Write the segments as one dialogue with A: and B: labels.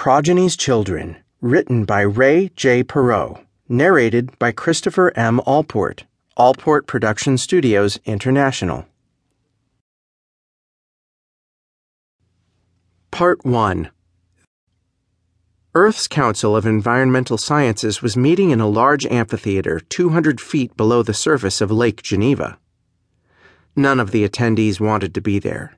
A: Progeny's Children, written by Ray Jay Perreault, narrated by Christopher M. Allport, Allport Production Studios International. Part 1 Earth's Council of Environmental Sciences was meeting in a large amphitheater 200 feet below the surface of Lake Geneva. None of the attendees wanted to be there.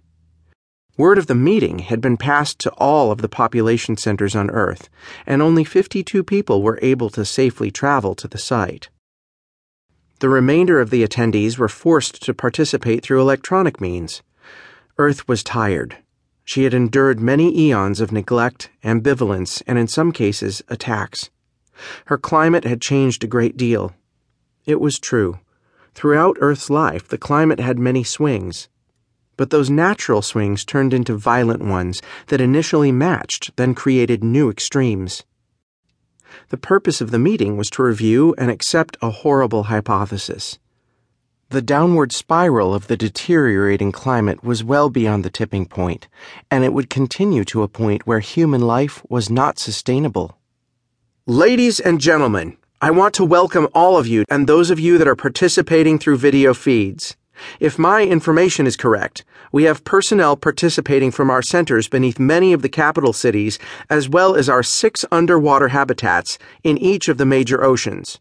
A: Word of the meeting had been passed to all of the population centers on Earth, and only 52 people were able to safely travel to the site. The remainder of the attendees were forced to participate through electronic means. Earth was tired. She had endured many eons of neglect, ambivalence, and in some cases, attacks. Her climate had changed a great deal. It was true. Throughout Earth's life, the climate had many swings but those natural swings turned into violent ones that initially matched, then created new extremes. The purpose of the meeting was to review and accept a horrible hypothesis. The downward spiral of the deteriorating climate was well beyond the tipping point, and it would continue to a point where human life was not sustainable. Ladies and gentlemen, I want to welcome all of you and those of you that are participating through video feeds. If my information is correct, we have personnel participating from our centers beneath many of the capital cities, as well as our six underwater habitats in each of the major oceans.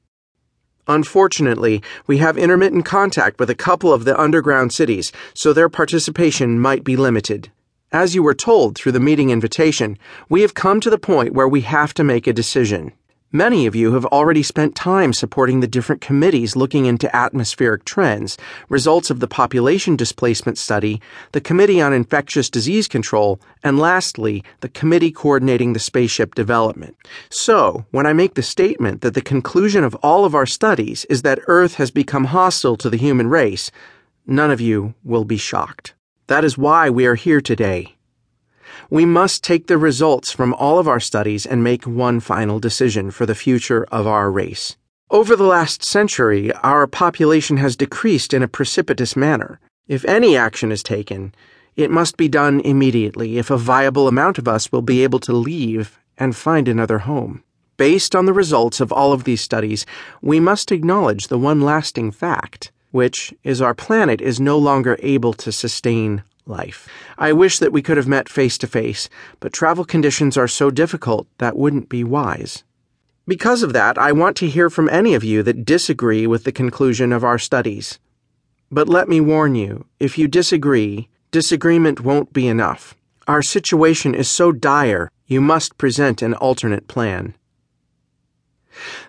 A: Unfortunately, we have intermittent contact with a couple of the underground cities, so their participation might be limited. As you were told through the meeting invitation, we have come to the point where we have to make a decision. Many of you have already spent time supporting the different committees looking into atmospheric trends, results of the population displacement study, the Committee on Infectious Disease Control, and lastly, the committee coordinating the spaceship development. So, when I make the statement that the conclusion of all of our studies is that Earth has become hostile to the human race, none of you will be shocked. That is why we are here today. We must take the results from all of our studies and make one final decision for the future of our race. Over the last century, our population has decreased in a precipitous manner. If any action is taken, it must be done immediately if a viable amount of us will be able to leave and find another home. Based on the results of all of these studies, we must acknowledge the one lasting fact, which is our planet is no longer able to sustain life. I wish that we could have met face to face, but travel conditions are so difficult that wouldn't be wise. Because of that, I want to hear from any of you that disagree with the conclusion of our studies. But let me warn you if you disagree, disagreement won't be enough. Our situation is so dire, you must present an alternate plan.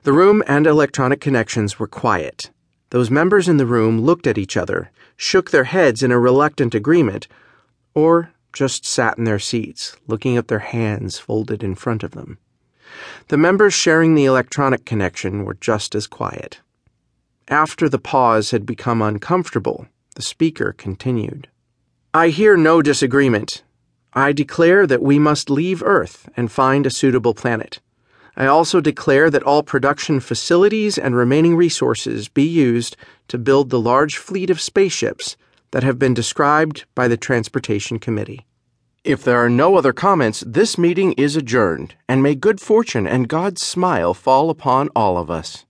A: The room and electronic connections were quiet. Those members in the room looked at each other, shook their heads in a reluctant agreement, or just sat in their seats, looking at their hands folded in front of them. The members sharing the electronic connection were just as quiet. After the pause had become uncomfortable, the speaker continued. I hear no disagreement. I declare that we must leave Earth and find a suitable planet. I also declare that all production facilities and remaining resources be used to build the large fleet of spaceships that have been described by the Transportation Committee. If there are no other comments, this meeting is adjourned, and may good fortune and God's smile fall upon all of us.